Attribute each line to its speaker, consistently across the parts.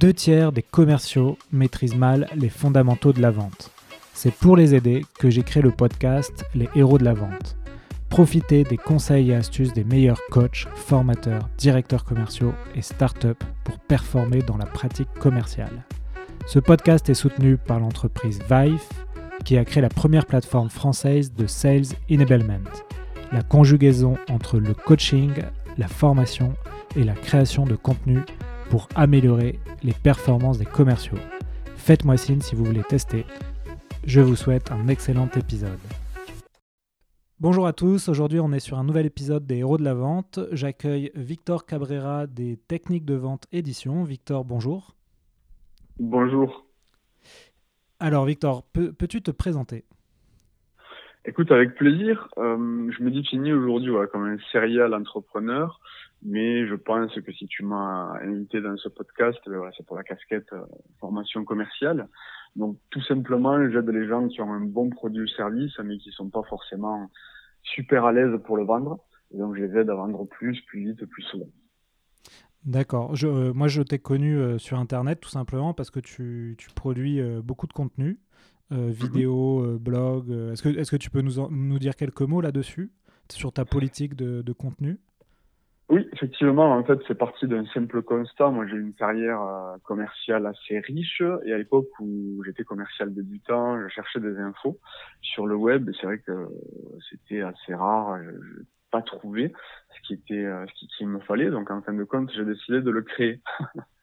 Speaker 1: Deux tiers des commerciaux maîtrisent mal les fondamentaux de la vente. C'est pour les aider que j'ai créé le podcast Les héros de la vente. Profitez des conseils et astuces des meilleurs coachs, formateurs, directeurs commerciaux et startups pour performer dans la pratique commerciale. Ce podcast est soutenu par l'entreprise Vive, qui a créé la première plateforme française de Sales Enablement, la conjugaison entre le coaching, la formation et la création de contenu pour améliorer les performances des commerciaux. Faites-moi signe si vous voulez tester. Je vous souhaite un excellent épisode. Bonjour à tous, aujourd'hui on est sur un nouvel épisode des Héros de la Vente. J'accueille Victor Cabrera des Techniques de Vente Édition. Victor, bonjour.
Speaker 2: Bonjour.
Speaker 1: Alors Victor, peux-tu te présenter?
Speaker 2: Écoute, avec plaisir. Euh, je me définis aujourd'hui comme un serial entrepreneur, mais je pense que si tu m'as invité dans ce podcast, ben voilà, c'est pour la casquette euh, formation commerciale. Donc tout simplement, j'aide les gens qui ont un bon produit ou service, mais qui sont pas forcément super à l'aise pour le vendre. Et donc je les aide à vendre plus, plus vite, plus souvent.
Speaker 1: D'accord. Euh, moi, je t'ai connu sur Internet tout simplement parce que tu, tu produis beaucoup de contenu. Euh, vidéo, euh, blog. Euh, est-ce que, est que tu peux nous, nous dire quelques mots là-dessus, sur ta politique de, de, contenu?
Speaker 2: Effectivement, en fait, c'est parti d'un simple constat. Moi, j'ai une carrière commerciale assez riche et à l'époque où j'étais commercial débutant, je cherchais des infos sur le web c'est vrai que c'était assez rare. Je, je pas trouvé ce qui était ce qui, me fallait. Donc, en fin de compte, j'ai décidé de le créer.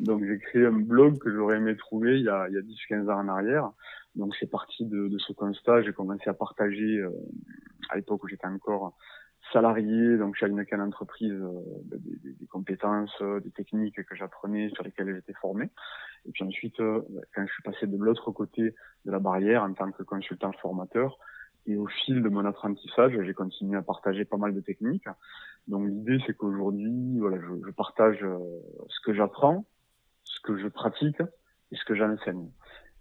Speaker 2: Donc j'ai créé un blog que j'aurais aimé trouver il y a, il y a 10-15 ans en arrière. Donc c'est parti de, de, ce constat. J'ai commencé à partager euh, à l'époque où j'étais encore salarié, donc chez une entreprise, euh, bah, des, des, compétences, euh, des techniques que j'apprenais, sur lesquelles j'étais formé. Et puis ensuite, quand je suis passé de l'autre côté de la barrière en tant que consultant formateur, et au fil de mon apprentissage, j'ai continué à partager pas mal de techniques. Donc l'idée, c'est qu'aujourd'hui, voilà, je, je, partage ce que j'apprends, ce que je pratique et ce que j'enseigne.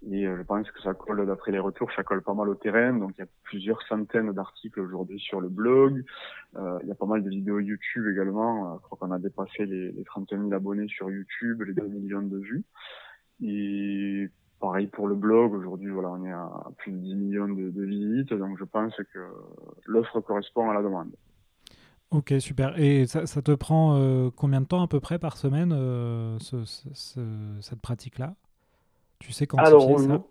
Speaker 2: Et euh, je pense que ça colle, d'après les retours, ça colle pas mal au terrain. Donc il y a plusieurs centaines d'articles aujourd'hui sur le blog. Euh, il y a pas mal de vidéos YouTube également. Euh, je crois qu'on a dépassé les, les 30 000 abonnés sur YouTube, les 2 millions de vues. Et pareil pour le blog. Aujourd'hui, voilà, on est à plus de 10 millions de, visites. Donc je pense que l'offre correspond à la demande.
Speaker 1: Ok, super. Et ça, te prend combien de temps à peu près par semaine, ce, ce, cette pratique-là? Tu sais quantifier Alors, ça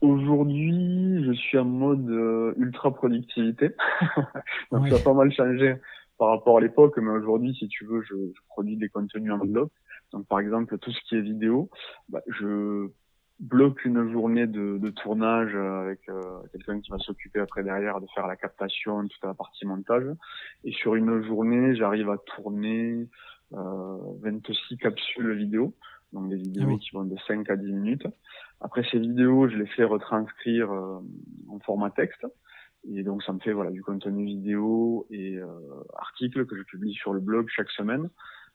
Speaker 2: Aujourd'hui, je suis en mode euh, ultra productivité. Donc ça a pas mal changé par rapport à l'époque, mais aujourd'hui, si tu veux, je, je, produis des contenus en bloc. Donc par exemple, tout ce qui est vidéo, bah, je bloque une journée de, de tournage avec euh, quelqu'un qui va s'occuper après derrière de faire la captation, toute la partie montage. Et sur une journée, j'arrive à tourner euh, 26 capsules vidéo donc des vidéos ah qui vont de 5 à 10 minutes. Après ces vidéos, je les fais retranscrire euh, en format texte. Et donc ça me fait voilà du contenu vidéo et euh, articles que je publie sur le blog chaque semaine.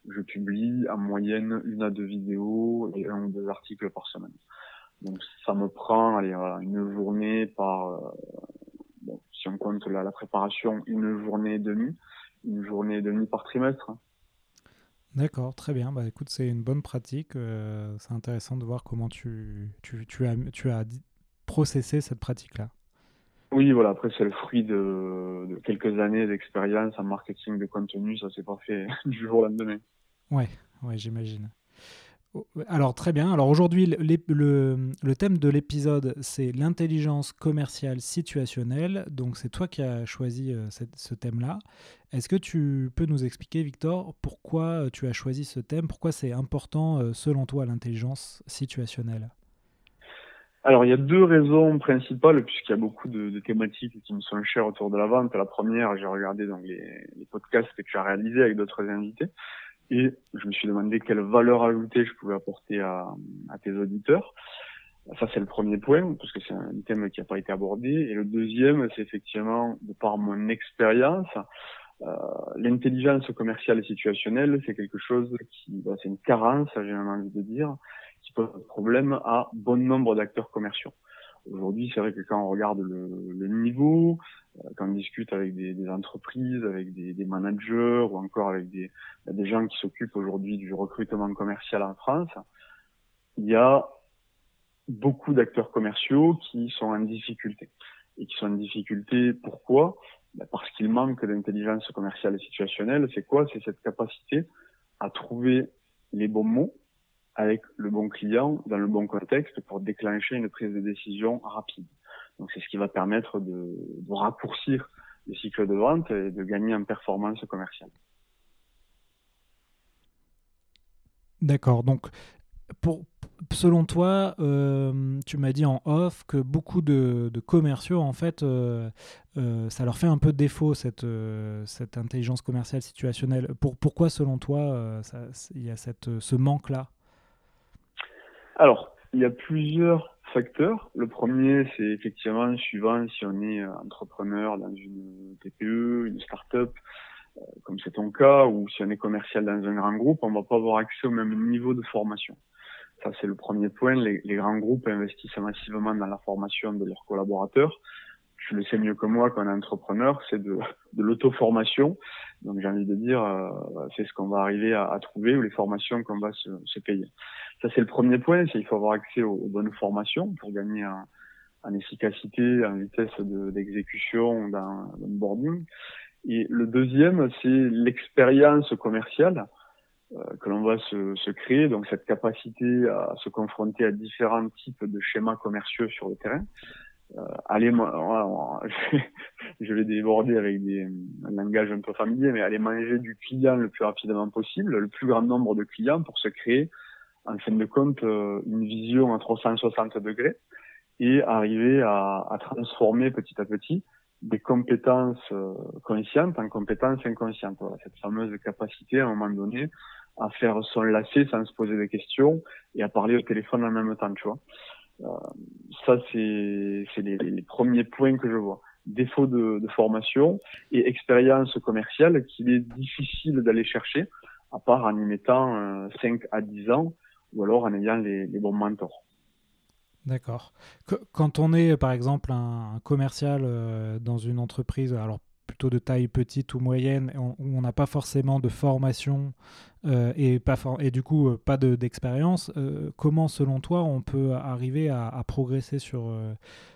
Speaker 2: Je publie en moyenne une à deux vidéos et un ou deux articles par semaine. Donc ça me prend allez, voilà, une journée par, euh, bon, si on compte la, la préparation, une journée et demie, une journée et demie par trimestre.
Speaker 1: D'accord, très bien. Bah, écoute, c'est une bonne pratique. Euh, c'est intéressant de voir comment tu, tu, tu, as, tu as processé cette pratique-là.
Speaker 2: Oui, voilà. Après, c'est le fruit de, de quelques années d'expérience en marketing de contenu. Ça s'est pas fait du jour au lendemain.
Speaker 1: Ouais, ouais, j'imagine. Alors très bien. Alors aujourd'hui, le, thème de l'épisode, c'est l'intelligence commerciale situationnelle. Donc c'est toi qui as choisi euh, ce thème-là. Est-ce que tu peux nous expliquer, Victor, pourquoi euh, tu as choisi ce thème? Pourquoi c'est important, euh, selon toi, l'intelligence situationnelle?
Speaker 2: Alors, il y a deux raisons principales, puisqu'il y a beaucoup de, thématiques qui me sont chères autour de la vente. La première, j'ai regardé donc les, les podcasts que tu as réalisés avec d'autres invités. Et je me suis demandé quelle valeur ajoutée je pouvais apporter à, à tes auditeurs. Ça, c'est le premier point, parce que c'est un thème qui n'a pas été abordé. Et le deuxième, c'est effectivement, de par mon expérience, euh, l'intelligence commerciale et situationnelle, c'est quelque chose qui, bah, c'est une carence, j'ai envie de dire, qui pose problème à bon nombre d'acteurs commerciaux. Aujourd'hui, c'est vrai que quand on regarde le, le niveau, euh, quand on discute avec des, des entreprises, avec des, des, managers ou encore avec des, des gens qui s'occupent aujourd'hui du recrutement commercial en France, il y a beaucoup d'acteurs commerciaux qui sont en difficulté. Et qui sont en difficulté, pourquoi? Ben Parce qu'il manque d'intelligence commerciale et situationnelle. C'est quoi? C'est cette capacité à trouver les bons mots avec le bon client dans le bon contexte pour déclencher une prise de décision rapide. Donc c'est ce qui va permettre de, raccourcir les cycles de vente et de gagner en performance commerciale.
Speaker 1: D'accord. Donc selon toi, euh, tu m'as dit en off que beaucoup de, commerciaux, en fait, euh, euh, ça leur fait un peu défaut, cette, intelligence commerciale situationnelle. Pour, pourquoi, selon toi, il y a cette, ce manque-là?
Speaker 2: Alors, il y a plusieurs facteurs. Le premier, c'est effectivement suivant si on est entrepreneur dans une TPE, une start-up, comme c'est ton cas, ou si on est commercial dans un grand groupe, on va pas avoir accès au même niveau de formation. Ça, c'est le premier point. Les, les, grands groupes investissent massivement dans la formation de leurs collaborateurs. Tu le sais mieux que moi qu'on est entrepreneur, c'est de, de l'auto-formation. Donc j'ai envie de dire, euh, c'est ce qu'on va arriver à, à, trouver ou les formations qu'on va se, se, payer. Ça, c'est le premier point, c'est qu'il faut avoir accès aux, bonnes formations pour gagner en, en efficacité, en vitesse d'exécution, dans, dans le boarding. Et le deuxième, c'est l'expérience commerciale. Euh, que l'on va se, se, créer, donc cette capacité à se confronter à différents types de schémas commerciaux sur le terrain. Euh, aller, je vais déborder avec des, un langage un peu familier, mais aller manger du client le plus rapidement possible, le plus grand nombre de clients pour se créer, en fin de compte, euh, une vision à 360 degrés et arriver à, à transformer petit à petit des compétences euh, conscientes en compétences inconscientes. Voilà, cette fameuse capacité à un moment donné à faire son lacet sans se poser des questions et à parler au téléphone en même temps, tu vois. Euh, ça, c'est les, premiers points que je vois. Défaut de, de formation et expérience commerciale qu'il est difficile d'aller chercher, à part en y mettant euh, 5 à 10 ans ou alors en ayant les, les bons mentors.
Speaker 1: D'accord. Quand on est, par exemple, un, commercial euh, dans une entreprise, alors plutôt de taille petite ou moyenne, où on n'a pas forcément de formation euh, et, pas et du coup euh, pas d'expérience, comment, selon toi, on peut arriver à, progresser sur,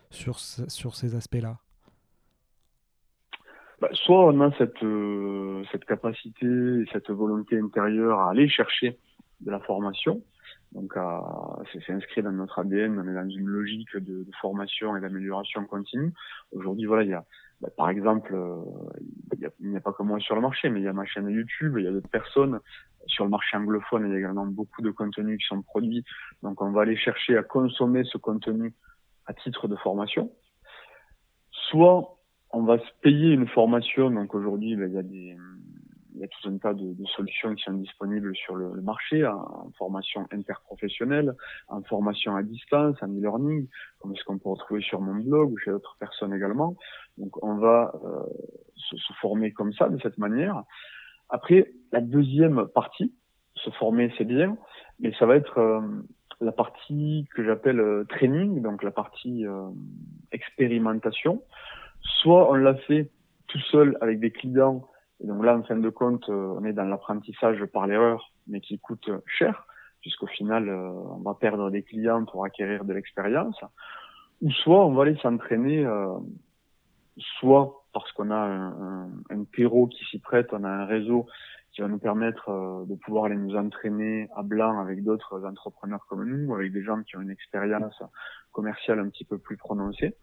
Speaker 1: sur, sur ces aspects-là?
Speaker 2: Bah, Soit on a cette, cette capacité, cette volonté intérieure à aller chercher de la formation, donc, c'est inscrit dans notre ADN. On est dans une logique de, de formation et d'amélioration continue. Aujourd'hui, voilà, il y a, bah, par exemple, euh, il n'y a, pas que moi sur le marché, mais il y a ma chaîne YouTube, il y a d'autres personnes sur le marché anglophone. Il y a également beaucoup de contenus qui sont produits. Donc, on va aller chercher à consommer ce contenu à titre de formation. Soit on va se payer une formation. Donc aujourd'hui, bah, il y a des il y a tout un tas de, de, solutions qui sont disponibles sur le, le marché en, formation interprofessionnelle, en formation à distance, en e-learning, comme ce qu'on peut retrouver sur mon blog ou chez d'autres personnes également. Donc on va euh, se, se, former comme ça, de cette manière. Après, la deuxième partie, se former c'est bien, mais ça va être euh, la partie que j'appelle euh, training, donc la partie euh, expérimentation. Soit on l'a fait tout seul avec des clients et donc là, en fin de compte, euh, on est dans l'apprentissage par l'erreur, mais qui coûte cher, puisqu'au final, euh, on va perdre des clients pour acquérir de l'expérience. Ou soit on va aller s'entraîner, euh, soit parce qu'on a un, un, qui s'y prête, on a un réseau qui va nous permettre de pouvoir aller nous entraîner à blanc avec d'autres entrepreneurs comme nous, avec des gens qui ont une expérience commerciale un petit peu plus prononcée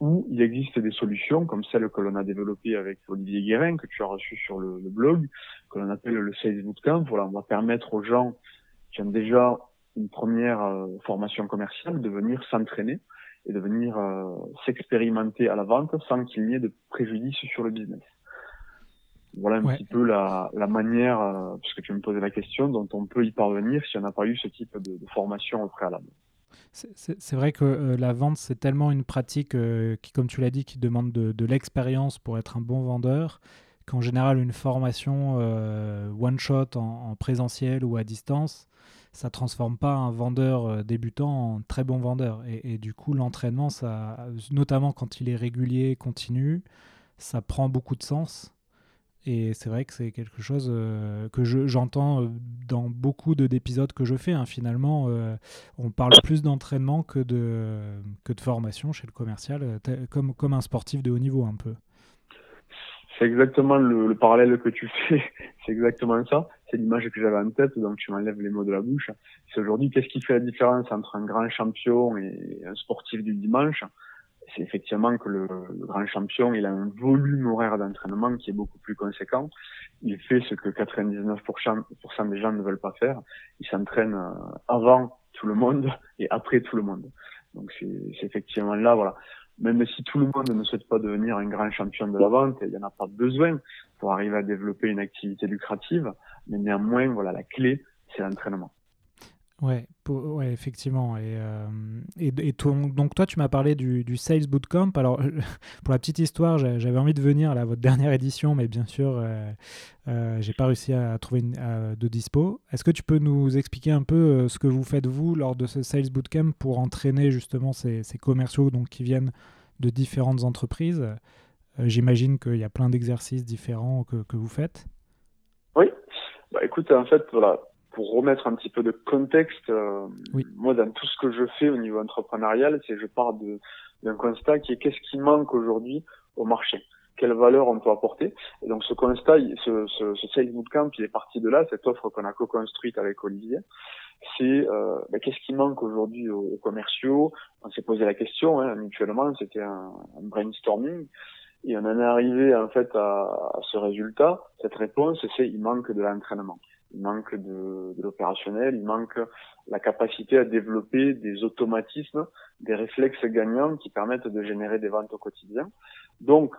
Speaker 2: où il existe des solutions comme celle que l'on a développée avec Olivier Guérin, que tu as reçu sur le, le blog, que l'on appelle le Sales Bootcamp. Voilà, on va permettre aux gens qui ont déjà une première euh, formation commerciale de venir s'entraîner et de venir euh, s'expérimenter à la vente sans qu'il n'y ait de préjudice sur le business. Voilà un ouais. petit peu la, la manière, euh, puisque tu me posais la question, dont on peut y parvenir si on n'a pas eu ce type de, de formation au préalable.
Speaker 1: C'est vrai que euh, la vente, c'est tellement une pratique euh, qui, comme tu l'as dit, qui demande de, l'expérience pour être un bon vendeur, qu'en général, une formation one-shot en, présentiel ou à distance, ça transforme pas un vendeur débutant en très bon vendeur. Et, et du coup, l'entraînement, notamment quand il est régulier, continu, ça prend beaucoup de sens. Et c'est vrai que c'est quelque chose euh, que j'entends euh, dans beaucoup d'épisodes que je fais. Hein. Finalement, euh, on parle plus d'entraînement que de, formation chez le commercial, comme, comme un sportif de haut niveau un peu.
Speaker 2: C'est exactement le, parallèle que tu fais. c'est exactement ça. C'est l'image que j'avais en tête, donc tu m'enlèves les mots de la bouche. C'est aujourd'hui, qu'est-ce qui fait la différence entre un grand champion et un sportif du dimanche? C'est effectivement que le, grand champion, il a un volume horaire d'entraînement qui est beaucoup plus conséquent. Il fait ce que 99% des gens ne veulent pas faire. Il s'entraîne euh, avant tout le monde et après tout le monde. Donc c'est effectivement là, voilà. Même si tout le monde ne souhaite pas devenir un grand champion de la vente, il n'y en a pas besoin pour arriver à développer une activité lucrative. Mais néanmoins, voilà, la clé, c'est l'entraînement.
Speaker 1: Ouais, ouais, effectivement. Et, euh, et, donc toi, tu m'as parlé du, du, Sales Bootcamp. Alors, pour la petite histoire, j'avais envie de venir à votre dernière édition, mais bien sûr, euh, euh, j'ai pas réussi à trouver de dispo. Est-ce que tu peux nous expliquer un peu euh, ce que vous faites vous lors de ce Sales Bootcamp pour entraîner justement ces, ces commerciaux donc, qui viennent de différentes entreprises? J'imagine qu'il y a plein d'exercices différents que, que vous faites.
Speaker 2: Oui. Bah, écoute, en fait, voilà, pour remettre un petit peu de contexte, euh, moi dans tout ce que je fais au niveau entrepreneurial, c'est je pars d'un constat qui est qu'est-ce qui manque aujourd'hui au marché? Quelle valeur on peut apporter? Et donc ce constat, ce, ce, ce Sales Bootcamp, il est parti de là, cette offre qu'on a co-construite avec Olivier. C'est euh, ben, qu'est-ce qui manque aujourd'hui aux, commerciaux? On s'est posé la question hein, mutuellement, c'était un, un, brainstorming. Et on en est arrivé en fait à, à ce résultat. Cette réponse, c'est il manque de l'entraînement il manque de, l'opérationnel, il manque la capacité à développer des automatismes, des réflexes gagnants qui permettent de générer des ventes au quotidien. Donc,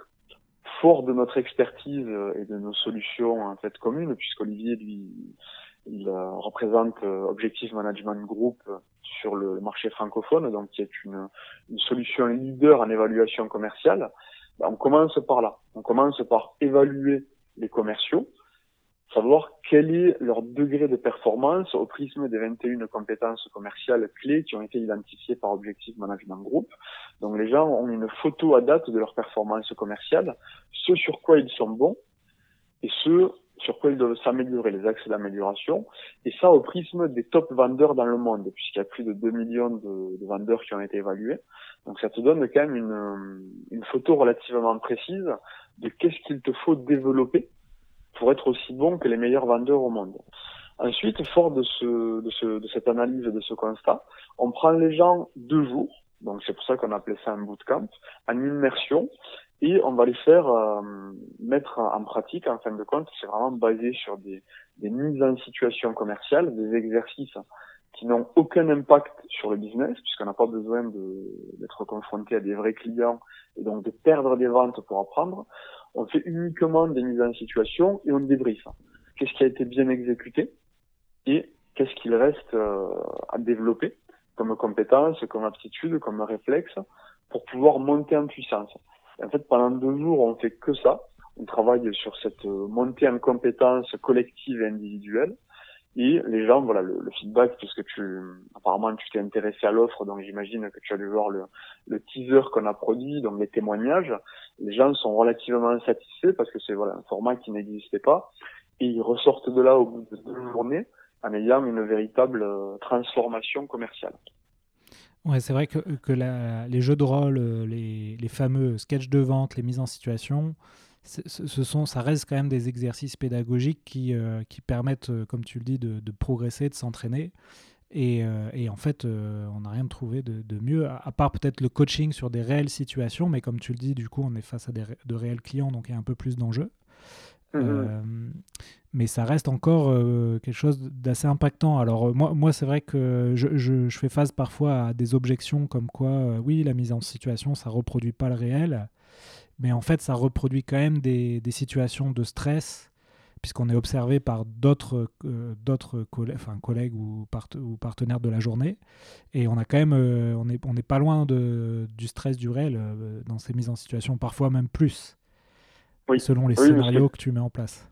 Speaker 2: fort de notre expertise et de nos solutions en fait communes, puisqu'Olivier lui il euh, représente euh, Objective Management Group sur le marché francophone, donc qui est une, une solution leader en évaluation commerciale. Ben, on commence par là. On commence par évaluer les commerciaux, savoir quel est leur degré de performance au prisme des 21 compétences commerciales clés qui ont été identifiées par Objectif Management Group. Donc les gens ont une photo à date de leur performance commerciale, ce sur quoi ils sont bons et ce sur quoi ils doivent s'améliorer, les axes d'amélioration, et ça au prisme des top vendeurs dans le monde, puisqu'il y a plus de 2 millions de, de, vendeurs qui ont été évalués. Donc ça te donne quand même une, une photo relativement précise de qu'est-ce qu'il te faut développer pour être aussi bon que les meilleurs vendeurs au monde. Ensuite, fort de, ce, de, ce, de cette analyse, de ce constat, on prend les gens deux jours, donc c'est pour ça qu'on appelait ça un bootcamp, en immersion, et on va les faire euh, mettre en pratique, en fin de compte, c'est vraiment basé sur des, des mises en situation commerciale, des exercices qui n'ont aucun impact sur le business, puisqu'on n'a pas besoin d'être confronté à des vrais clients et donc de perdre des ventes pour apprendre on fait uniquement des mises en situation et on débriefe. Qu'est-ce qui a été bien exécuté et qu'est-ce qu'il reste euh, à développer comme compétence, comme aptitude, comme réflexe pour pouvoir monter en puissance. en fait, pendant deux jours, on fait que ça. On travaille sur cette euh, montée en compétences collective et individuelle et les gens, voilà, le, feedback, puisque apparemment, tu t'es intéressé à l'offre, donc j'imagine que tu as dû voir le, teaser qu'on a produit, donc les témoignages. Les gens sont relativement satisfaits parce que c'est voilà un format qui n'existait pas, et ils ressortent de là au bout de deux journées en ayant une véritable euh, transformation commerciale.
Speaker 1: Ouais, c'est vrai que, que les jeux de rôle, euh, les, les fameux sketchs de vente, les mises en situation, ce sont, ça reste quand même des exercices pédagogiques qui, euh, qui permettent, euh, comme tu le dis, de, progresser, de s'entraîner. Et, euh, et, en fait, on n'a rien trouvé de, de mieux, à, part peut-être le coaching sur des réelles situations, mais comme tu le dis, du coup, on est face à des, de réels clients, donc il y a un peu plus d'enjeux. Mmh mais ça reste encore quelque chose d'assez impactant. Alors moi, moi c'est vrai que je, je, je, fais face parfois à des objections comme quoi, oui, la mise en situation, ça reproduit pas le réel mais en fait, ça reproduit quand même des, des situations de stress, puisqu'on est observé par d'autres euh, d'autres collègues, enfin, collègues ou, ou, partenaires de la journée. Et on a quand même, euh, on n'est on est pas loin de, du stress du réel euh, dans ces mises en situation, parfois même plus. selon les scénarios que tu mets en place.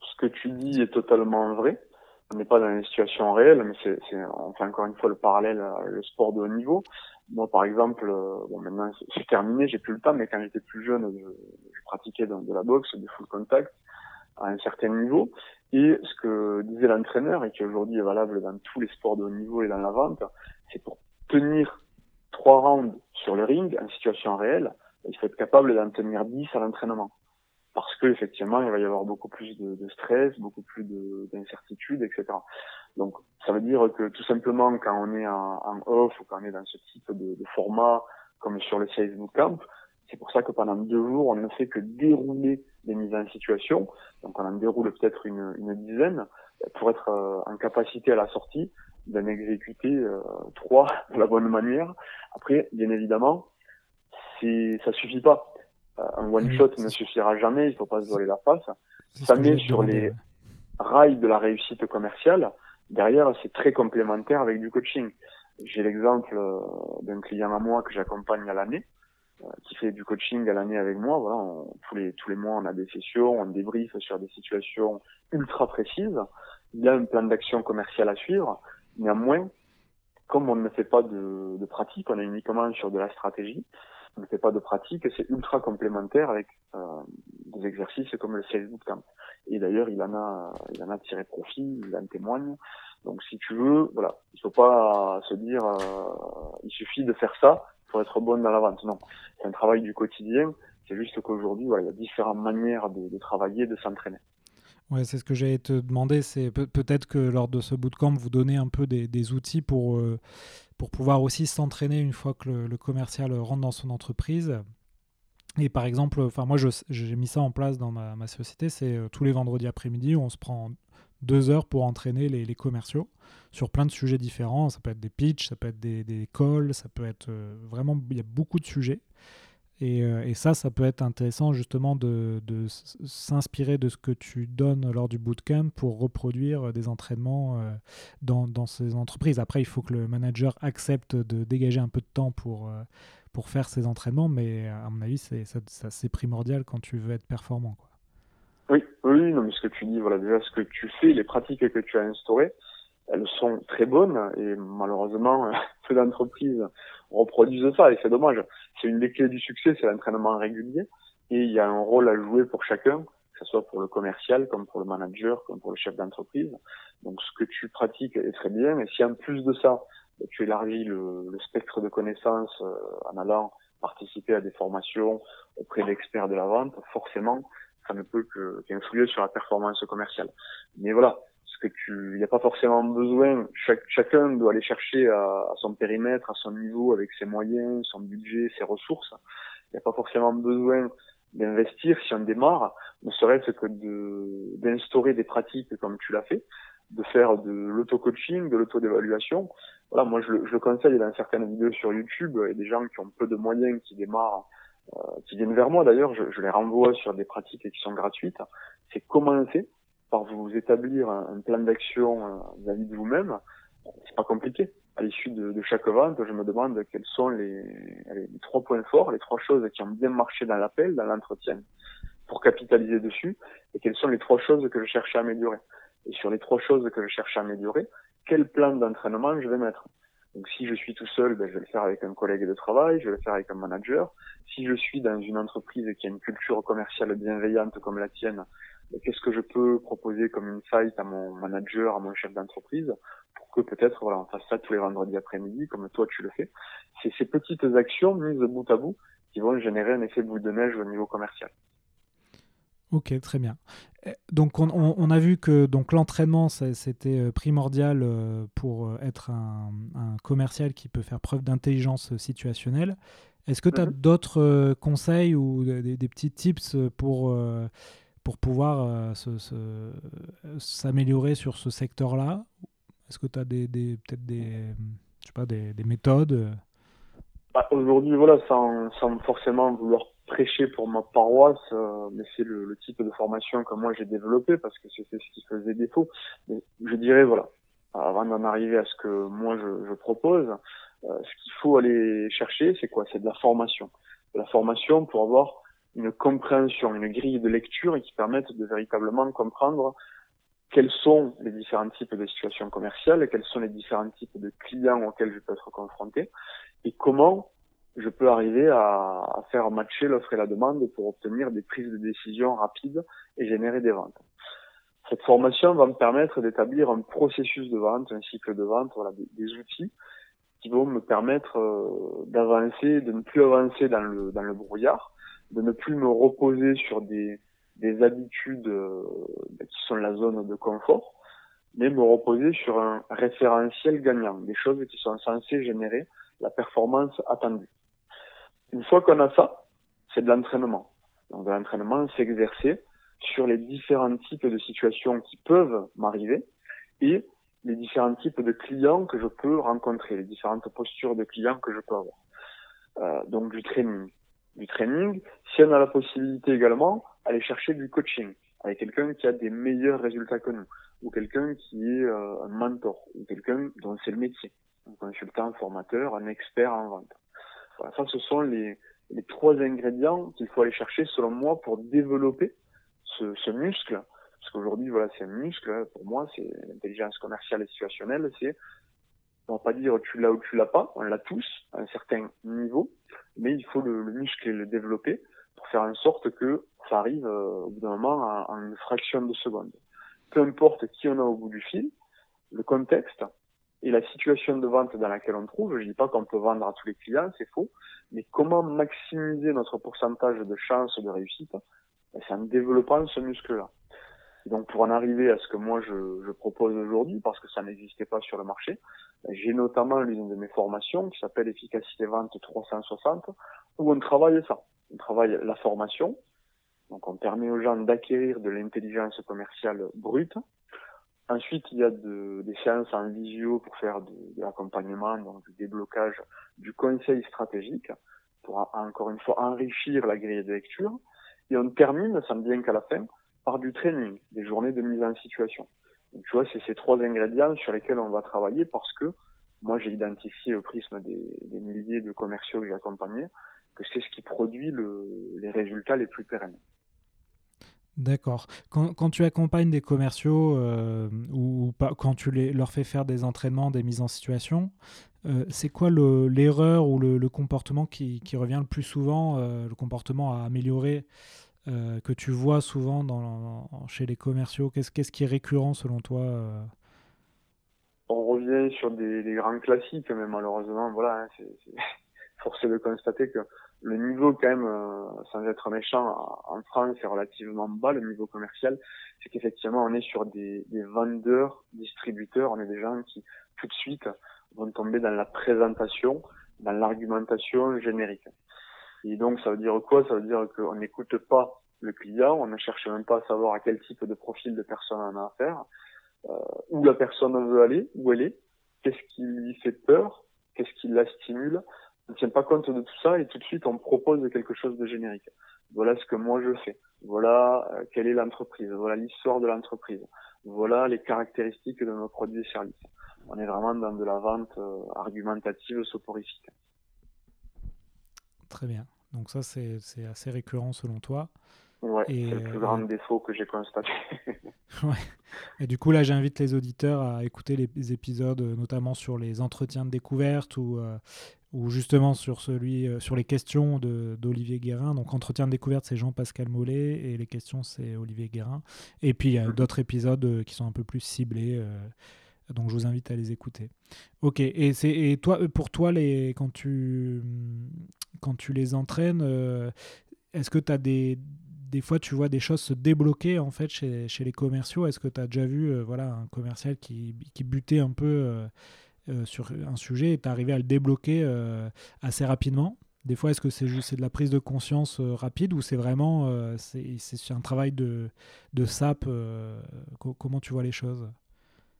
Speaker 2: Ce que tu dis est totalement vrai. On n'est pas dans une situation réelle, mais c'est, on fait encore une fois le parallèle à le sport de haut niveau. Moi, par exemple, euh, bon, maintenant c'est terminé, j'ai plus le temps, mais quand j'étais plus jeune, je, pratiquais de la boxe, du full contact à un certain niveau. Et ce que disait l'entraîneur, et qui aujourd'hui est valable dans tous les sports de haut niveau et dans la vente, c'est pour tenir trois rounds sur le ring en situation réelle, il faut être capable d'en tenir dix à l'entraînement. Parce que effectivement, il va y avoir beaucoup plus de, de stress, beaucoup plus d'incertitude, etc. Donc, ça veut dire que tout simplement, quand on est en, en off ou quand on est dans ce type de, de format, comme sur le Sales Camp, c'est pour ça que pendant deux jours, on ne fait que dérouler des mises en situation. Donc, on en déroule peut-être une, une dizaine pour être euh, en capacité à la sortie d'en exécuter euh, trois de la bonne manière. Après, bien évidemment, c'est ça suffit pas. Euh, un one shot ne suffira jamais. Il faut pas se voiler la face. Ça met sur les rails de la réussite commerciale. Derrière, c'est très complémentaire avec du coaching. J'ai l'exemple euh, d'un client à moi que j'accompagne à l'année, euh, qui fait du coaching à l'année avec moi. Voilà, tous les tous les mois, on a des sessions, on débriefe sur des situations ultra précises. Il y a un plan d'action commercial à suivre. Néanmoins, comme on ne fait pas de, de pratique, on est uniquement sur de la stratégie, on ne fait pas de pratique, c'est ultra complémentaire avec euh, des exercices comme le Sales Bootcamp. Et d'ailleurs, il en a, il en a tiré profit, il en témoigne. Donc, si tu veux, voilà, il faut pas se dire, euh, il suffit de faire ça pour être bon dans la vente. Non, c'est un travail du quotidien. C'est juste qu'aujourd'hui, il y a différentes manières de, de travailler, de s'entraîner.
Speaker 1: Ouais, c'est ce que j'allais te demander. C'est peut-être que lors de ce bootcamp, vous donnez un peu des, outils pour, euh, pour pouvoir aussi s'entraîner une fois que le, commercial rentre dans son entreprise. Et par exemple, moi j'ai mis ça en place dans ma, société, c'est euh, tous les vendredis après-midi où on se prend deux heures pour entraîner les, commerciaux sur plein de sujets différents. Ça peut être des pitchs, ça peut être des, des calls, ça peut être euh, vraiment, il y a beaucoup de sujets. Euh, et, ça, ça peut être intéressant justement de, s'inspirer de ce que tu donnes lors du bootcamp pour reproduire des entraînements euh, dans, ces entreprises. Après, il faut que le manager accepte de dégager un peu de temps pour, euh, pour faire ces entraînements, mais à mon avis, c'est primordial quand tu veux être performant.
Speaker 2: Oui, oui, non, mais ce que tu dis, voilà, déjà ce que tu fais, les pratiques que tu as instaurées, elles sont très bonnes et malheureusement, peu d'entreprises reproduisent ça et c'est dommage. C'est une des clés du succès, c'est l'entraînement régulier et il y a un rôle à jouer pour chacun, que ce soit pour le commercial, comme pour le manager, comme pour le chef d'entreprise. Donc ce que tu pratiques est très bien et si en plus de ça, tu élargis le, le spectre de connaissances euh, en allant participer à des formations auprès d'experts de la vente, forcément, ça ne peut qu'influer sur la performance commerciale. Mais voilà, que tu, il n'y a pas forcément besoin. chacun doit aller chercher à, son périmètre, à son niveau, avec ses moyens, son budget, ses ressources. Il n'y a pas forcément besoin d'investir si on démarre, ne serait-ce que de d'instaurer des pratiques comme tu l'as fait, de faire de l'auto-coaching, de l'auto-dévaluation. Voilà, moi je le, je le conseille dans certaines vidéos sur YouTube, et des gens qui ont peu de moyens, qui démarrent, euh, qui viennent vers moi d'ailleurs, je, je les renvoie sur des pratiques qui sont gratuites. C'est commencer, par vous établir un, plan d'action euh, vis-à-vis de vous-même, c'est pas compliqué. À l'issue de, chaque vente, je me demande quels sont les, les, trois points forts, les trois choses qui ont bien marché dans l'appel, dans l'entretien, pour capitaliser dessus, et quelles sont les trois choses que je cherche à améliorer. Et sur les trois choses que je cherche à améliorer, quel plan d'entraînement je vais mettre? Donc si je suis tout seul, ben, je vais le faire avec un collègue de travail, je vais le faire avec un manager. Si je suis dans une entreprise qui a une culture commerciale bienveillante comme la tienne, qu'est-ce que je peux proposer comme insight à mon manager, à mon chef d'entreprise, pour que peut-être voilà, on fasse ça tous les vendredis après-midi, comme toi tu le fais. C'est ces petites actions mises bout à bout qui vont générer un effet boule de neige au niveau commercial.
Speaker 1: Ok, très bien. Eh, donc on, on, a vu que donc l'entraînement c'était euh, primordial euh, pour euh, être un, un, commercial qui peut faire preuve d'intelligence situationnelle. Est-ce que tu as mhm. d'autres conseils ou des, des, petits tips pour pour pouvoir euh, s'améliorer sur ce secteur-là? Est-ce que tu as peut-être des, méthodes?
Speaker 2: Bah, Aujourd'hui, voilà, sans, sans, forcément vouloir prêcher pour ma paroisse, euh, mais c'est le, type de formation que moi j'ai développé parce que c'est ce qui faisait défaut. Mais je dirais, voilà, avant d'en arriver à ce que moi je, propose, euh, ce qu'il faut aller chercher, c'est quoi? C'est de la formation. De la formation pour avoir une compréhension, une grille de lecture qui permette de véritablement comprendre quels sont les différents types de situations commerciales, quels sont les différents types de clients auxquels je peux être confronté, et comment je peux arriver à, faire matcher l'offre et la demande pour obtenir des prises de décision rapides et générer des ventes. Cette formation va me permettre d'établir un processus de vente, un cycle de vente, voilà, des, outils qui vont me permettre euh, d'avancer, de ne plus avancer dans le, dans le brouillard, de ne plus me reposer sur des, des habitudes euh, qui sont la zone de confort, mais me reposer sur un référentiel gagnant, des choses qui sont censées générer la performance attendue. Une fois qu'on a ça, c'est de l'entraînement. Donc de l'entraînement, s'exercer sur les différents types de situations qui peuvent m'arriver et les différents types de clients que je peux rencontrer, les différentes postures de clients que je peux avoir. Euh, donc du training. Du training, si on a la possibilité également, aller chercher du coaching avec quelqu'un qui a des meilleurs résultats que nous, ou quelqu'un qui est euh, un mentor, ou quelqu'un dont c'est le métier, un consultant, un formateur, un expert en vente. Voilà, ça, ce sont les, les trois ingrédients qu'il faut aller chercher, selon moi, pour développer ce, ce muscle. Parce qu'aujourd'hui, voilà, c'est un muscle. Pour moi, c'est l'intelligence commerciale et situationnelle. C'est, on va pas dire tu l'as ou tu l'as pas. On l'a tous à un certain niveau, mais il faut le, le muscler, le développer pour faire en sorte que ça arrive euh, au bout d'un moment en, une fraction de seconde. Peu importe qui on a au bout du fil, le contexte et la situation de vente dans laquelle on trouve, je dis pas qu'on peut vendre à tous les clients, c'est faux, mais comment maximiser notre pourcentage de chance de réussite? Ben, C'est en développant ce muscle-là. Et donc pour en arriver à ce que moi je, je propose aujourd'hui, parce que ça n'existait pas sur le marché, j'ai notamment l'une de mes formations qui s'appelle Efficacité Vente 360, où on travaille ça. On travaille la formation, donc on permet aux gens d'acquérir de l'intelligence commerciale brute. Ensuite, il y a de, des séances en visio pour faire de, l'accompagnement, donc du déblocage, du conseil stratégique, pour encore une fois enrichir la grille de lecture. Et on termine, ça me vient qu'à la fin, par du training, des journées de mise en situation. Tu vois, c'est ces trois ingrédients sur lesquels on va travailler parce que moi j'ai identifié au prisme des, milliers de commerciaux que j'ai accompagnés que c'est ce qui produit le, les résultats les plus pérennes.
Speaker 1: D'accord. Quand, tu accompagnes des commerciaux euh, ou, quand tu leur fais faire des entraînements, des mises en situation, euh, c'est quoi l'erreur ou le, comportement qui, qui, revient le plus souvent, euh, le comportement à améliorer que tu vois souvent chez les commerciaux Qu'est-ce qui est récurrent selon toi
Speaker 2: On revient sur des, grands classiques, mais malheureusement, voilà, hein, c'est forcé de constater que le niveau quand même, euh, sans être méchant, en France est relativement bas, le niveau commercial. C'est qu'effectivement, on est sur des, vendeurs, distributeurs, on est des gens qui tout de suite vont tomber dans la présentation, dans l'argumentation générique. Et donc, ça veut dire quoi? Ça veut dire qu'on n'écoute pas le client, on ne cherche même pas à savoir à quel type de profil de personne on a affaire, euh, où la personne veut aller, où elle est, qu'est-ce qui lui fait peur, qu'est-ce qui la stimule, on ne tient pas compte de tout ça et tout de suite on propose quelque chose de générique. Voilà ce que moi je fais. Voilà euh, quelle est l'entreprise. Voilà l'histoire de l'entreprise. Voilà les caractéristiques de nos produits et services. On est vraiment dans de la vente euh, argumentative soporifique.
Speaker 1: Très bien. Donc ça c'est assez récurrent selon toi.
Speaker 2: Ouais, c'est le plus grand euh, défaut que j'ai constaté.
Speaker 1: ouais. Et du coup, là, j'invite les auditeurs à écouter les épisodes, notamment sur les entretiens de découverte ou, ou justement sur, celui, euh, sur les questions d'Olivier Guérin. Donc, entretien de découverte, c'est Jean-Pascal Mollet et les questions, c'est Olivier Guérin. Et puis, il y a d'autres épisodes euh, qui sont un peu plus ciblés. Euh, donc, je vous invite à les écouter. Ok. Et, et toi, pour toi, les, quand, tu, quand tu les entraînes, est-ce que tu as des, des fois, tu vois des choses se débloquer en fait chez, chez les commerciaux? Est-ce que tu as déjà vu voilà, un commercial qui, qui butait un peu euh, sur un sujet et tu arrivé à le débloquer euh, assez rapidement? Des fois, est-ce que c'est juste de la prise de conscience euh, rapide ou c'est vraiment c'est un travail de, de SAP Comment tu vois les choses?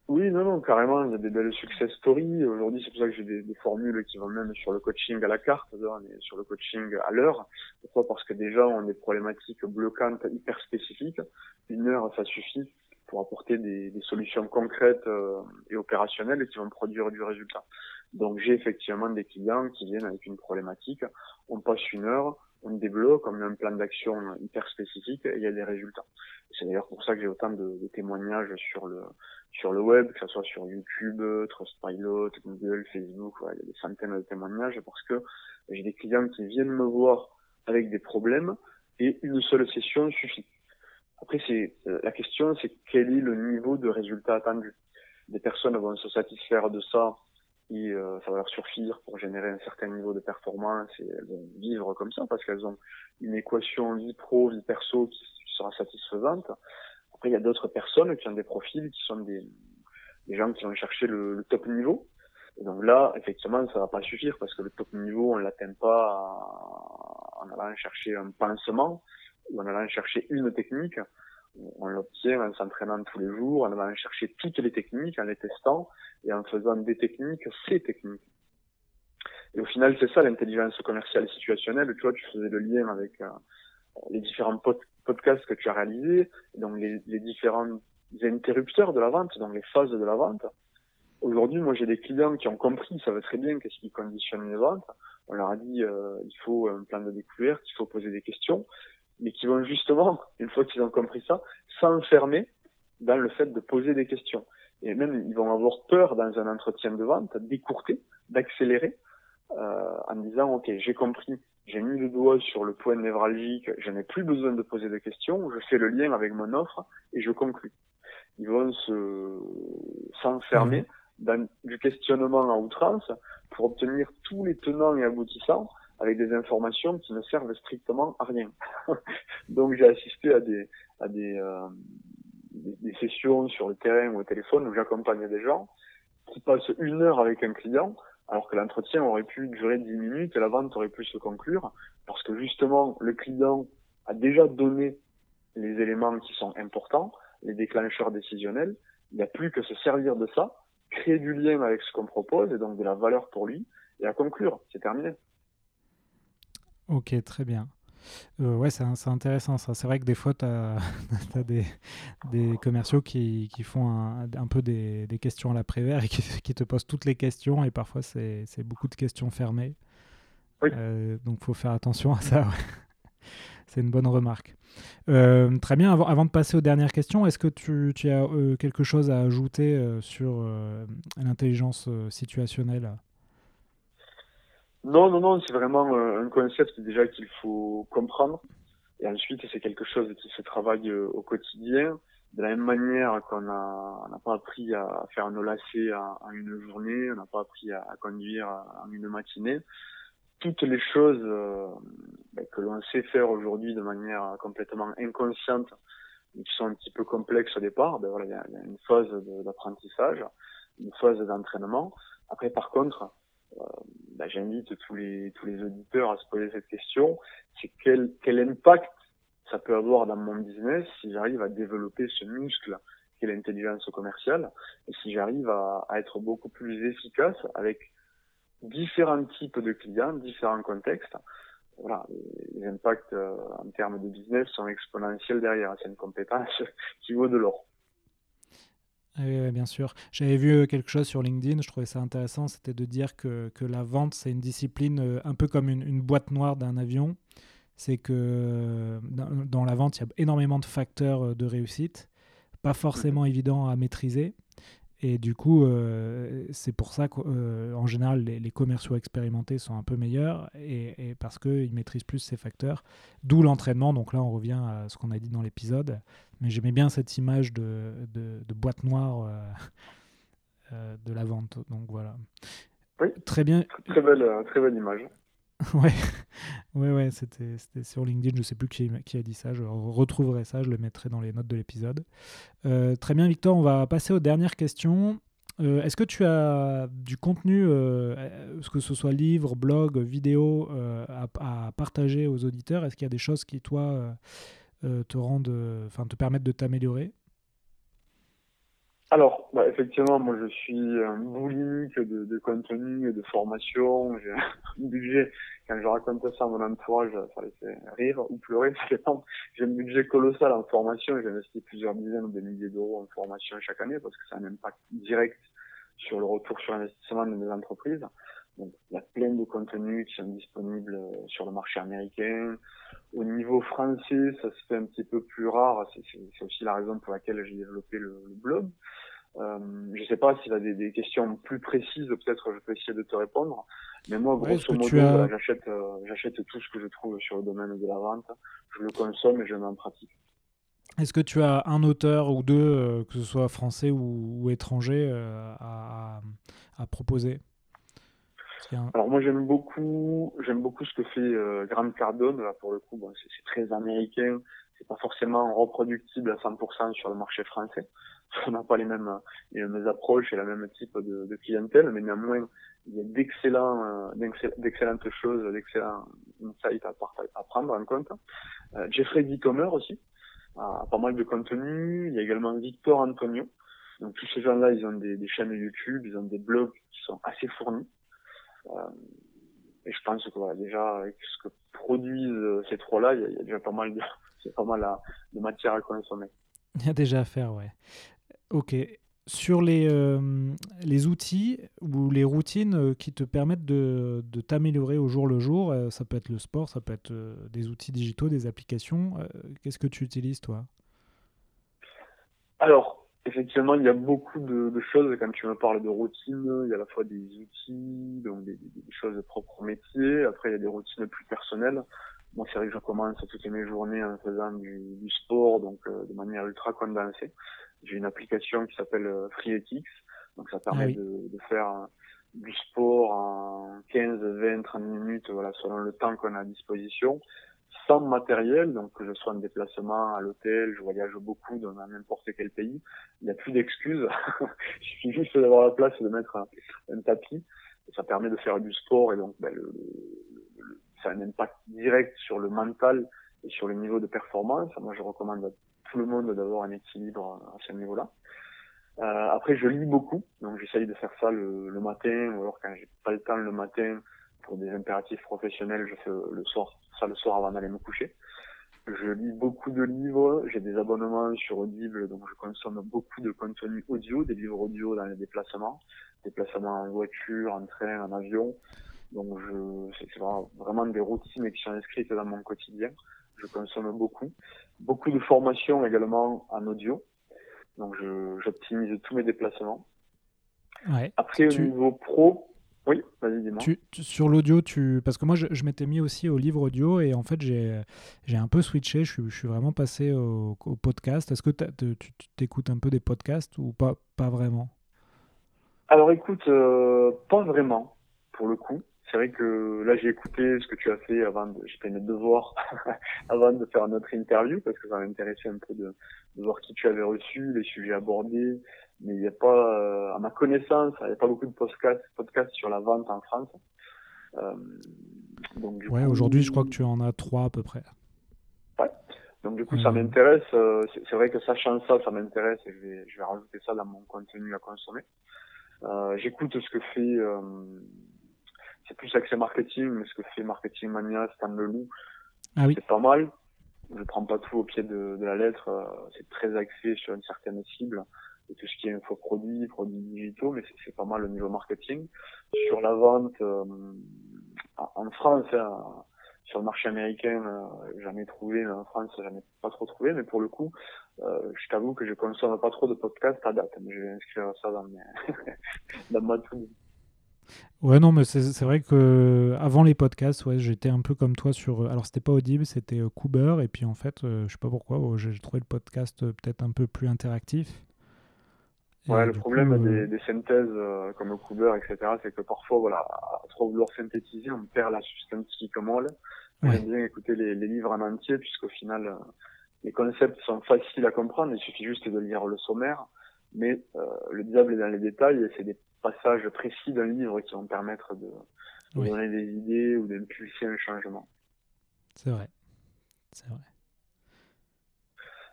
Speaker 2: Oui, non, non, carrément, il y a des belles success stories. Aujourd'hui, c'est pour ça que j'ai des, formules qui vont même sur le coaching à la carte, mais sur le coaching à l'heure. Pourquoi? Parce que déjà, on a des problématiques bloquantes hyper spécifiques. Une heure, ça suffit pour apporter des, solutions concrètes euh, et opérationnelles qui vont produire du résultat. Donc j'ai effectivement des clients qui viennent avec une problématique, on passe une heure, on débloque, on met un plan d'action hyper spécifique et il y a des résultats. C'est d'ailleurs pour ça que j'ai autant de, témoignages sur le sur le web, que ce soit sur YouTube, Trustpilot, Google, Facebook, il y a des centaines de témoignages parce que j'ai des clients qui viennent me voir avec des problèmes et une seule session suffit. Après, c'est euh, la question, c'est quel est le niveau de résultat attendu? Des personnes vont se satisfaire de ça et euh, ça va leur suffire pour générer un certain niveau de performance et elles vont vivre comme ça parce qu'elles ont une équation vie pro, vie perso qui sera satisfaisante. Après, il y a d'autres personnes qui ont des profils qui sont des, des gens qui vont chercher le, le, top niveau. Et donc là, effectivement, ça va pas suffire parce que le top niveau, on l'atteint pas en allant chercher un pansement ou en allant chercher une technique on l'obtient en s'entraînant tous les jours, en allant chercher toutes les techniques, en les testant et en faisant des techniques, ces techniques. Et au final, c'est ça l'intelligence commerciale situationnelle. Tu vois, tu faisais le lien avec euh, les différents podcasts que tu as réalisés, donc les, les, différents interrupteurs de la vente, donc les phases de la vente. Aujourd'hui, moi, j'ai des clients qui ont compris, ça va très bien qu'est-ce qui conditionne les ventes. On leur a dit, euh, il faut un plan de découverte, il faut poser des questions mais qui vont justement, une fois qu'ils ont compris ça, s'enfermer dans le fait de poser des questions. Et même, ils vont avoir peur dans un entretien de vente d'écourter, d'accélérer, euh, en disant, OK, j'ai compris, j'ai mis le doigt sur le point névralgique, je n'ai plus besoin de poser de questions, je fais le lien avec mon offre et je conclus. Ils vont se s'enfermer mmh. dans du questionnement à outrance pour obtenir tous les tenants et aboutissants avec des informations qui ne servent strictement à rien. Donc j'ai assisté à des à des, euh, des, sessions sur le terrain ou au téléphone où j'accompagnais des gens qui passent une heure avec un client alors que l'entretien aurait pu durer dix minutes et la vente aurait pu se conclure parce que justement le client a déjà donné les éléments qui sont importants, les déclencheurs décisionnels. Il n'y a plus que se servir de ça, créer du lien avec ce qu'on propose et donc de la valeur pour lui et à conclure. C'est terminé.
Speaker 1: Ok, très bien. Euh, ouais, c'est intéressant ça. C'est vrai que des fois, tu as, des, des, commerciaux qui, qui font un, un, peu des, des, questions à la Prévert et qui, qui, te posent toutes les questions et parfois c'est beaucoup de questions fermées. Oui. Euh, donc, il faut faire attention à ça. c'est une bonne remarque. Euh, très bien, avant, avant, de passer aux dernières questions, est-ce que tu, tu as euh, quelque chose à ajouter sur l'intelligence situationnelle?
Speaker 2: Non, non, non, c'est vraiment euh, un concept déjà qu'il faut comprendre. Et ensuite, c'est quelque chose qui se travaille euh, au quotidien. De la même manière qu'on n'a pas appris à faire nos lacets en une journée, on n'a pas appris à, conduire en une matinée. Toutes les choses euh, ben, que l'on sait faire aujourd'hui de manière complètement inconsciente, qui sont un petit peu complexes au départ, ben voilà, il y, a, une phase d'apprentissage, une phase d'entraînement. Après, par contre, euh, bah, j'invite tous les tous les auditeurs à se poser cette question, c'est quel quel impact ça peut avoir dans mon business si j'arrive à développer ce muscle qu'est l'intelligence commerciale et si j'arrive à, à, être beaucoup plus efficace avec différents types de clients, différents contextes. Voilà, les impacts euh, en termes de business sont exponentiels derrière. C'est une compétence qui vaut de l'or.
Speaker 1: Oui, bien sûr. J'avais vu euh, quelque chose sur LinkedIn, je trouvais ça intéressant, c'était de dire que, que la vente, c'est une discipline euh, un peu comme une, une boîte noire d'un avion. C'est que euh, dans, dans, la vente, il y a énormément de facteurs de réussite, pas forcément mhm. évident à maîtriser. Et du coup, euh, c'est pour ça qu'en euh, général, les, commerciaux expérimentés sont un peu meilleurs et, et parce qu'ils maîtrisent plus ces facteurs. D'où l'entraînement. Donc là, on revient à ce qu'on a dit dans l'épisode. Mais j'aimais bien cette image de, de, boîte noire euh, de la vente. Donc voilà.
Speaker 2: Oui.
Speaker 1: Très bien.
Speaker 2: Très belle, très belle image.
Speaker 1: ouais, ouais, ouais c'était sur LinkedIn, je sais plus qui, qui, a dit ça, je retrouverai ça, je le mettrai dans les notes de l'épisode. Euh, très bien, Victor, on va passer aux dernières questions. Euh, est-ce que tu as du contenu, euh, que ce soit livre, blog, vidéo, à, à, partager aux auditeurs? Est-ce qu'il y a des choses qui, toi, te rendent, enfin, te permettent de t'améliorer?
Speaker 2: Alors, bah, effectivement, moi je suis un boulimique de, de contenu et de formation. J'ai un budget, quand je raconte ça à mon entourage, ça les fait rire ou pleurer, J'ai un budget colossal en formation. J'investis plusieurs dizaines de milliers d'euros en formation chaque année parce que ça a un impact direct sur le retour sur investissement de mes entreprises. Donc, il y a plein de contenus qui sont disponibles euh, sur le marché américain. Au niveau français, ça se fait un petit peu plus rare. C'est aussi la raison pour laquelle j'ai développé le, blog. Euh, je ne sais pas s'il y a des, questions plus précises, peut-être je peux essayer de te répondre. Mais moi, grosso modo, j'achète euh, j'achète tout ce que je trouve sur le domaine de la vente. Je le consomme et je le mets en pratique.
Speaker 1: Est-ce que tu as un auteur ou deux, que ce soit français ou, étranger, à, à proposer?
Speaker 2: Alors moi j'aime beaucoup, j'aime beaucoup ce que fait euh, Grant Cardone. Là, pour le coup, bon, c'est très américain. C'est pas forcément reproductible à 100% sur le marché français. On n'a pas les mêmes, les mêmes approches et la même type de, de clientèle, mais néanmoins il y a d'excellents, euh, d'excellentes choses, d'excellents insights à, à, prendre en compte. Euh, Jeffrey Ditomer aussi, a pas mal de contenu. Il y a également Victor Antonio. Donc tous ces gens-là, ils ont des, des chaînes YouTube, ils ont des blogs qui sont assez fournis. Euh, et je pense que voilà, déjà, avec ce que produisent euh, ces trois-là, il y, a déjà pas mal de, pas mal de matière à consommer.
Speaker 1: Il y a déjà à faire, ouais. Ok. Sur les, euh, les outils ou les routines qui te permettent de, de t'améliorer au jour le jour, ça peut être le sport, ça peut être des outils digitaux, des applications. Qu'est-ce que tu utilises, toi?
Speaker 2: Alors, effectivement, il y a beaucoup de, de, choses. Quand tu me parles de routine, il y a à la fois des outils, donc des, des, choses propres au métier. Après, il y a des routines plus personnelles. Moi, c'est vrai que je commence toutes mes journées en faisant du, du sport, donc euh, de manière ultra condensée. J'ai une application qui s'appelle euh, FreeEthics, donc ça permet ah de, de, faire du sport en 15, 20, 30 minutes, voilà, selon le temps qu'on a à disposition sans matériel, donc que je sois en déplacement à l'hôtel, je voyage beaucoup dans n'importe quel pays, il n'y a plus d'excuses. il suffit juste d'avoir la place et de mettre un, tapis. Ça permet de faire du sport et donc ben, le, ça a un impact direct sur le mental et sur le niveau de performance. Moi, je recommande à tout le monde d'avoir un équilibre à ce niveau-là. Euh, après, je lis beaucoup, donc j'essaye de faire ça le, le matin, ou alors quand j'ai pas le temps le matin, pour des impératifs professionnels, je fais le soir, ça le soir avant d'aller me coucher. Je lis beaucoup de livres, j'ai des abonnements sur Audible, donc je consomme beaucoup de contenu audio, des livres audio dans les déplacements, déplacements en voiture, en train, en avion. Donc je, c'est vraiment des routines qui sont inscrites dans mon quotidien. Je consomme beaucoup. Beaucoup de formations également en audio. Donc j'optimise tous mes déplacements.
Speaker 1: Ouais.
Speaker 2: Après, au niveau pro, oui, vas-y, dis-moi.
Speaker 1: sur l'audio, tu... parce que moi, je, m'étais mis aussi au livre audio et en fait, j'ai un peu switché. Je, je, suis vraiment passé au, podcast. Est-ce que tu t'écoutes un peu des podcasts ou pas, pas vraiment?
Speaker 2: Alors, écoute, euh, pas vraiment, pour le coup. C'est vrai que là, j'ai écouté ce que tu as fait avant de, fait mes devoirs avant de faire notre interview parce que ça m'intéressait un peu de, de, voir qui tu avais reçu, les sujets abordés, mais il n'y a pas, euh, à ma connaissance, il n'y a pas beaucoup de podcasts, podcasts sur la vente en France. Euh,
Speaker 1: donc, ouais, aujourd'hui, je crois que tu en as trois à peu près.
Speaker 2: Ouais. Donc, du coup, ça m'intéresse. Euh, c'est vrai que sachant ça, ça m'intéresse et je vais, je vais rajouter ça dans mon contenu à consommer. Euh, J'écoute ce que fait, euh, c'est plus accès marketing, mais ce que fait Marketing Mania, Stan Leloup, ah oui. c'est pas mal. Je prends pas tout au pied de, de la lettre. c'est très axé sur une certaine cible tout ce qui est infoproduits, produits digitaux, mais c'est pas mal au niveau marketing. Sur la vente, euh, en France, hein, sur le marché américain, euh, j'en ai trouvé, mais en France, j'en ai pas trop trouvé. Mais pour le coup, euh, je t'avoue que je consomme pas trop de podcasts à date. Mais je vais inscrire ça dans, mes dans ma tout.
Speaker 1: Ouais, non, mais c'est vrai que avant les podcasts, ouais, j'étais un peu comme toi sur. Alors, c'était pas Audible, c'était Cooper. Et puis, en fait, je sais pas pourquoi, j'ai trouvé le podcast peut-être un peu plus interactif.
Speaker 2: Ouais, le problème euh, des, des, synthèses euh, comme le Cooper, etc., c'est que parfois, voilà, à trop vouloir synthétiser, on perd la substance qui commande. J'aime bien écouter les, les, livres en entier, puisqu'au final, euh, les concepts sont faciles à comprendre, il suffit juste de lire le sommaire, mais le diable est dans les détails, et c'est des passages précis d'un livre qui vont permettre de, de donner des idées ou d'impulser un changement.
Speaker 1: C'est vrai. C'est vrai.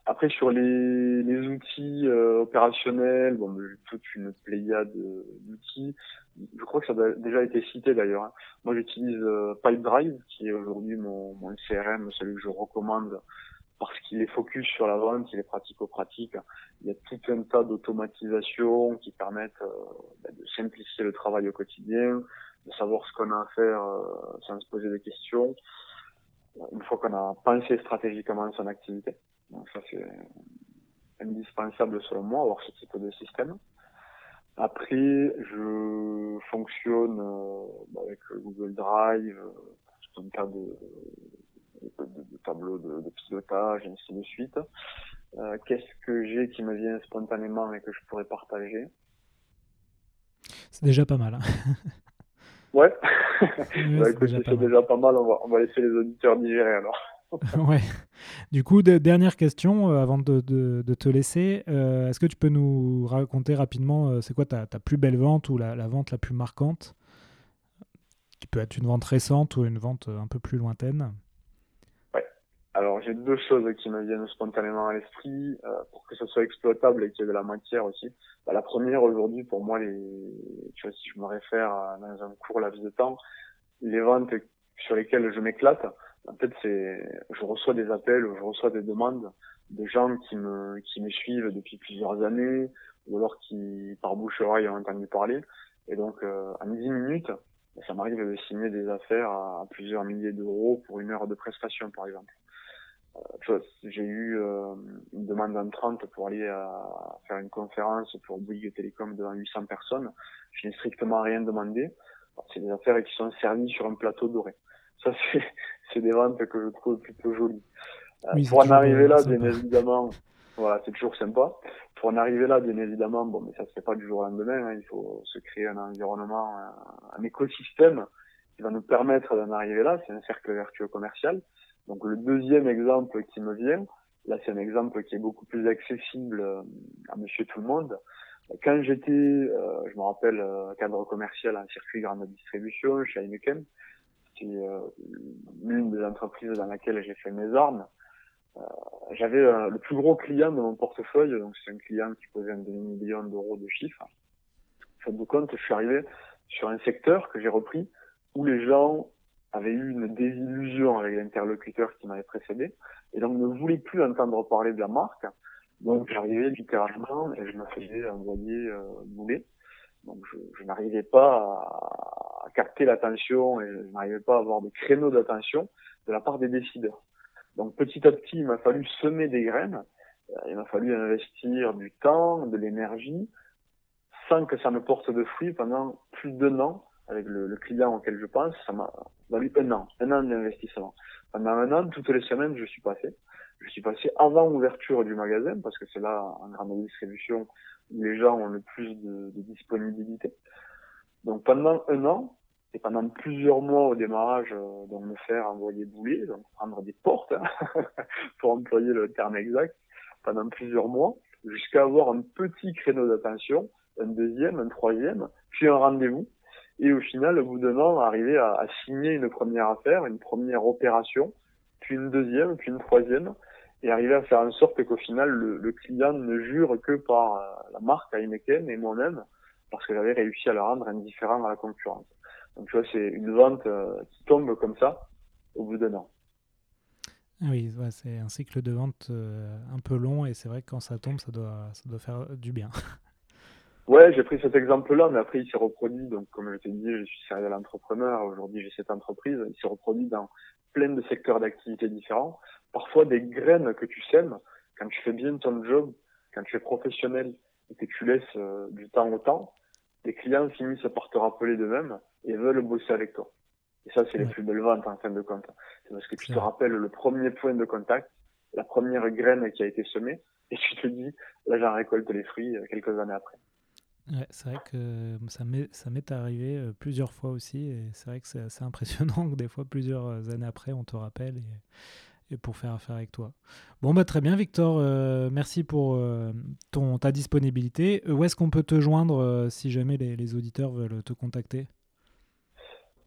Speaker 2: Après sur les, les outils euh, opérationnels, bon, toute une pléiade d'outils. Je crois que ça a déjà été cité d'ailleurs. Hein. Moi, j'utilise euh, Pipedrive, qui est aujourd'hui mon, mon CRM, celui que je recommande parce qu'il est focus sur la vente, il est pratico-pratique. Il y a tout un tas d'automatisations qui permettent euh, bah, de simplifier le travail au quotidien, de savoir ce qu'on a à faire sans se poser des questions, une fois qu'on a pensé stratégiquement son activité. Donc ça c'est indispensable selon moi, avoir ce type de système. Après, je fonctionne euh, avec Google Drive, tout un tas de, de, de, tableaux de, pilotage, et ainsi de suite. Euh, Qu'est-ce que j'ai qui me vient spontanément et que je pourrais partager?
Speaker 1: C'est déjà pas mal. Hein
Speaker 2: ouais, bah, c'est déjà, déjà, pas mal. On va, on va laisser les auditeurs digérer alors.
Speaker 1: ouais. Du coup, dernière question euh, avant de, te laisser. Euh, est-ce que tu peux nous raconter rapidement, euh, c'est quoi ta, plus belle vente ou la, la, vente la plus marquante Qui peut être une vente récente ou une vente un peu plus lointaine?
Speaker 2: Ouais. Alors, j'ai deux choses qui me viennent spontanément à l'esprit pour que ce soit exploitable et qu'il y ait de la matière aussi. Bah, la première, aujourd'hui, pour moi, les... tu vois, si je me réfère à, dans un cours laps de temps, les ventes sur lesquelles je m'éclate, en fait, c'est, je reçois des appels, je reçois des demandes de gens qui me, qui me suivent depuis plusieurs années, ou alors qui, par bouche oreille, ont entendu parler. Et donc, euh, en 10 minutes, ça m'arrive de signer des affaires à, plusieurs milliers d'euros pour une heure de prestation, par exemple. Euh, j'ai eu euh, une demande en 30 pour aller à faire une conférence pour Bouygues Télécom devant 800 personnes. Je n'ai strictement rien demandé. C'est des affaires qui sont servies sur un plateau doré. Ça, c'est, c'est des ventes que je trouve plutôt jolies. Euh, pour en arriver là, bien évidemment, voilà, c'est toujours sympa. Pour en arriver là, bien évidemment, bon, mais ça se fait pas du jour au lendemain. Hein, il faut se créer un environnement, un, écosystème qui va nous permettre d'en arriver là. C'est un cercle vertueux commercial. Donc le deuxième exemple qui me vient, là c'est un exemple qui est beaucoup plus accessible euh, à Monsieur tout le monde. Quand j'étais, euh, je me rappelle, cadre commercial en circuit grande distribution chez Heineken, c'est euh, l'une des entreprises dans laquelle j'ai fait mes armes. Euh, j'avais euh, le plus gros client de mon portefeuille, donc c'est un client qui posait un demi-million d'euros de chiffre. Fin de compte, je suis arrivé sur un secteur que j'ai repris où les gens avaient eu une désillusion avec l'interlocuteur qui m'avait précédé et donc ne voulaient plus entendre parler de la marque. Donc j'arrivais littéralement et je me faisais envoyer euh, bouler. Donc je, je n'arrivais pas à, à capter l'attention et je n'arrivais pas à avoir des créneaux d'attention de la part des décideurs. Donc petit à petit, il m'a fallu semer des graines, euh, il m'a fallu investir du temps, de l'énergie, sans que ça me porte de fruits pendant plus d'un an avec le, le, client auquel je pense, ça m'a valu un an, un an d'investissement. Pendant un an, toutes les semaines, je suis passé. Je suis passé avant l'ouverture du magasin, parce que c'est là, en grande distribution, les gens ont le plus de, de, disponibilité. Donc pendant un an, et pendant plusieurs mois au démarrage, euh, donc me faire envoyer bouler, donc prendre des portes, hein, pour employer le terme exact, pendant plusieurs mois, jusqu'à avoir un petit créneau d'attention, un deuxième, un troisième, puis un rendez-vous, et au final, au bout d'un an, arriver à, à signer une première affaire, une première opération, puis une deuxième, puis une troisième, et arriver à faire en sorte qu'au final, le, le, client ne jure que par euh, la marque Heineken et moi-même, parce que j'avais réussi à le rendre indifférent à la concurrence. Donc tu vois, c'est une vente euh, qui tombe comme ça au bout d'un an.
Speaker 1: Ah oui, ouais, c'est un cycle de vente euh, un peu long et c'est vrai que quand ça tombe, ça doit, ça doit faire du bien.
Speaker 2: Ouais, j'ai pris cet exemple-là, mais après il s'est reproduit. Donc comme je t'ai dit, je suis serial entrepreneur. Aujourd'hui, j'ai cette entreprise. Il s'est reproduit dans plein de secteurs d'activité différents parfois des graines que tu sèmes, quand tu fais bien ton job, quand tu es professionnel et que tu laisses euh, du temps au temps, les clients finissent par te rappeler d'eux-mêmes et veulent bosser avec toi. Et ça, c'est les plus belles ventes en fin de compte. C'est parce que tu te rappelles le premier point de contact, la première graine qui a été semée, et tu te dis, là, j'en récolte les fruits euh, quelques années après.
Speaker 1: Ouais, c'est vrai que ça m'est, ça m'est arrivé euh, plusieurs fois aussi, et c'est vrai que c'est assez impressionnant que des fois, plusieurs années après, on te rappelle. Et et pour faire affaire avec toi. Bon, bah, très bien, Victor. Euh, merci pour euh, ton, ta disponibilité. Euh, où est-ce qu'on peut te joindre si jamais les, les, auditeurs veulent te contacter?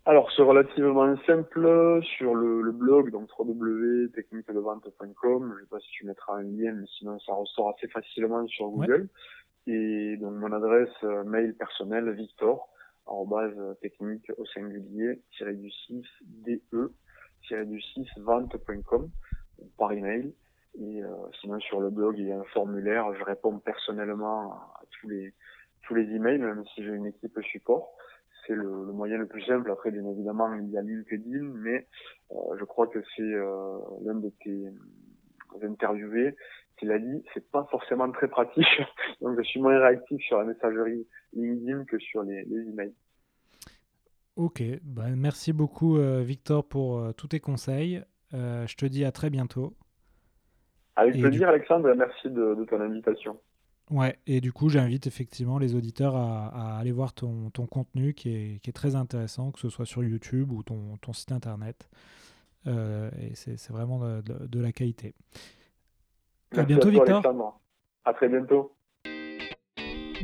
Speaker 2: Alors, c'est relativement simple sur le, le blog, donc www.techniquedevente.com. Je ne sais pas si tu mettras un lien, mais sinon ça ressort assez facilement sur Google. Ouais. Et donc, mon adresse mail personnelle, victor, technique au singulier, du 6, DE, du 6 vente.com par email. Et euh, sinon sur le blog il y a un formulaire, je réponds personnellement à tous les tous les emails, même si j'ai une équipe support. c'est le, moyen le plus simple. Après, bien évidemment, il y a LinkedIn, mais je crois que c'est l'un de tes interviewés qui l'a dit, c'est pas forcément très pratique. Donc, je suis moins réactif sur la messagerie LinkedIn que sur les, les emails.
Speaker 1: Ok, bah, merci beaucoup Victor pour tous tes conseils. je te dis à très bientôt.
Speaker 2: Avec plaisir, Alexandre, merci de, ton invitation.
Speaker 1: Ouais, et du coup, j'invite effectivement les auditeurs à, aller voir ton, contenu qui est, très intéressant, que ce soit sur YouTube ou ton, site internet. Euh, et c'est vraiment de, la qualité.
Speaker 2: à bientôt, Victor. À très bientôt.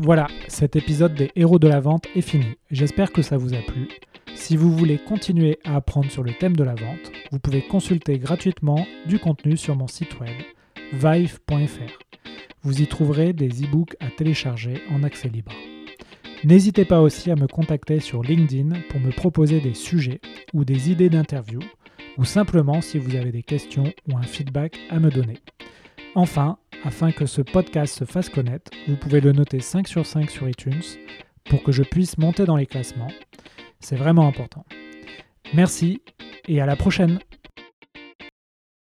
Speaker 1: Voilà, cet épisode des héros de la vente est fini. J'espère que ça vous a plu. Si vous voulez continuer à apprendre sur le thème de la vente, vous pouvez consulter gratuitement du contenu sur mon site web vive.fr. Vous y trouverez des e-books à télécharger en accès libre. N'hésitez pas aussi à me contacter sur LinkedIn pour me proposer des sujets ou des idées d'interview, ou simplement si vous avez des questions ou un feedback à me donner. Enfin, afin que ce podcast se fasse connaître, vous pouvez le noter 5 sur 5 sur iTunes pour que je puisse monter dans les classements. C'est vraiment important. Merci et à la prochaine